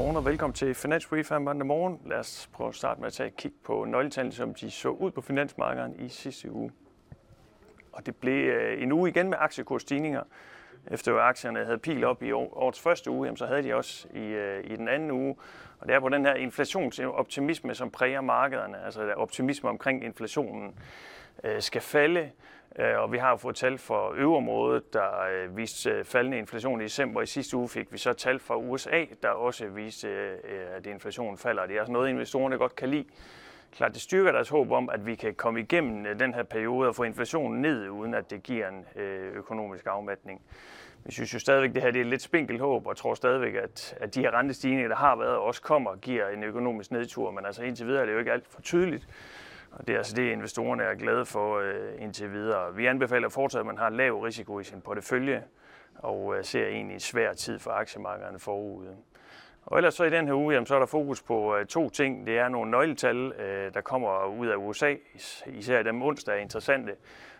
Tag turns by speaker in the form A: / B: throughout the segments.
A: Godmorgen og velkommen til Finansbrief her mandag morgen. Lad os prøve at starte med at tage et kig på nøgletallene, som de så ud på finansmarkederne i sidste uge. Og det blev øh, en uge igen med aktiekursstigninger. Efter at aktierne havde pil op i årets første uge, så havde de også i, øh, i den anden uge. Og det er på den her inflationsoptimisme, som præger markederne, altså optimisme omkring inflationen øh, skal falde. Og vi har jo fået tal for øverområdet, der viste faldende inflation i december. I sidste uge fik vi så tal fra USA, der også viste, at inflationen falder. Det er altså noget, investorerne godt kan lide. Klart, det styrker deres håb om, at vi kan komme igennem øh, den her periode og få inflationen ned, uden at det giver en øh, økonomisk afmatning. Vi synes jo stadigvæk, at det her det er lidt spinkelt håb, og tror stadigvæk, at, at de her rentestigninger, der har været, også kommer og giver en økonomisk nedtur. Men altså indtil videre er det jo ikke alt for tydeligt. Og det er altså det, investorerne er glade for øh, indtil videre. Vi anbefaler fortsat, at man har lav risiko i sin portefølje, og øh, ser egentlig en svær tid for aktiemarkederne forude. Og ellers så i den her uge, jamen, så er der fokus på øh, to ting. Det er nogle nøgletal, øh, der kommer ud af USA, især dem onsdag er interessante.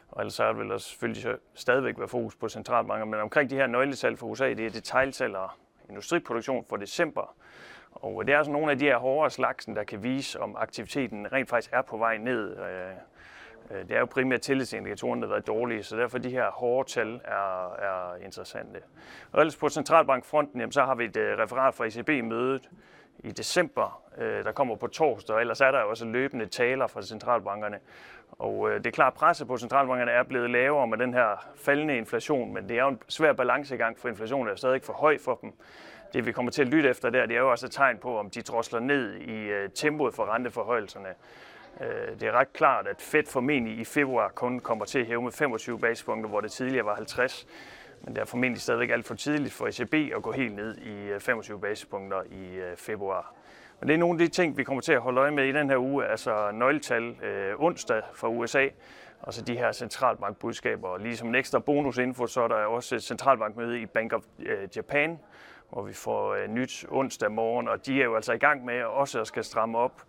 A: Og ellers så vil der selvfølgelig så stadigvæk være fokus på centralbanker. Men omkring de her nøgletal for USA, det er detaljtal og industriproduktion for december. Og øh, det er altså nogle af de her hårdere slagsen, der kan vise, om aktiviteten rent faktisk er på vej ned. Øh, Øh, det er jo primært tillidsindikatorerne, der har været dårlige, så derfor de her hårde tal er, er interessante. Og ellers på centralbankfronten, jamen, så har vi et øh, referat fra ECB-mødet i december, øh, der kommer på torsdag, og ellers er der jo også løbende taler fra centralbankerne. Og det er klart, at presset på centralbankerne er blevet lavere med den her faldende inflation, men det er jo en svær balancegang, for inflationen er stadig for høj for dem det vi kommer til at lytte efter der, det er jo også et tegn på, om de drosler ned i tempoet for renteforhøjelserne. Øh, det er ret klart, at Fed formentlig i februar kun kommer til at hæve med 25 basispunkter, hvor det tidligere var 50. Men det er formentlig stadigvæk alt for tidligt for ECB at gå helt ned i øh, 25 basispunkter i øh, februar. Men det er nogle af de ting, vi kommer til at holde øje med i den her uge, altså nøgletal øh, onsdag fra USA, og så de her centralbankbudskaber. Og ligesom en ekstra bonusinfo, så er der også et centralbankmøde i Bank of Japan, hvor vi får øh, nyt onsdag morgen, og de er jo altså i gang med også at skal stramme op.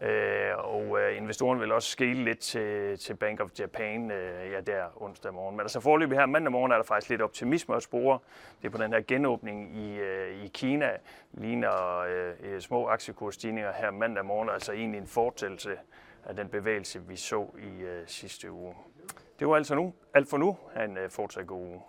A: Øh, og øh, investorerne vil også skille lidt til, til Bank of Japan øh, ja, der onsdag morgen. Men altså forløbig her mandag morgen er der faktisk lidt optimisme at spore. Det er på den her genåbning i, øh, i Kina, ligner øh, øh små aktiekursstigninger her mandag morgen, altså egentlig en fortællelse af den bevægelse, vi så i øh, sidste uge. Det var altså nu. Alt for nu. Ha' en øh, fortsat god uge.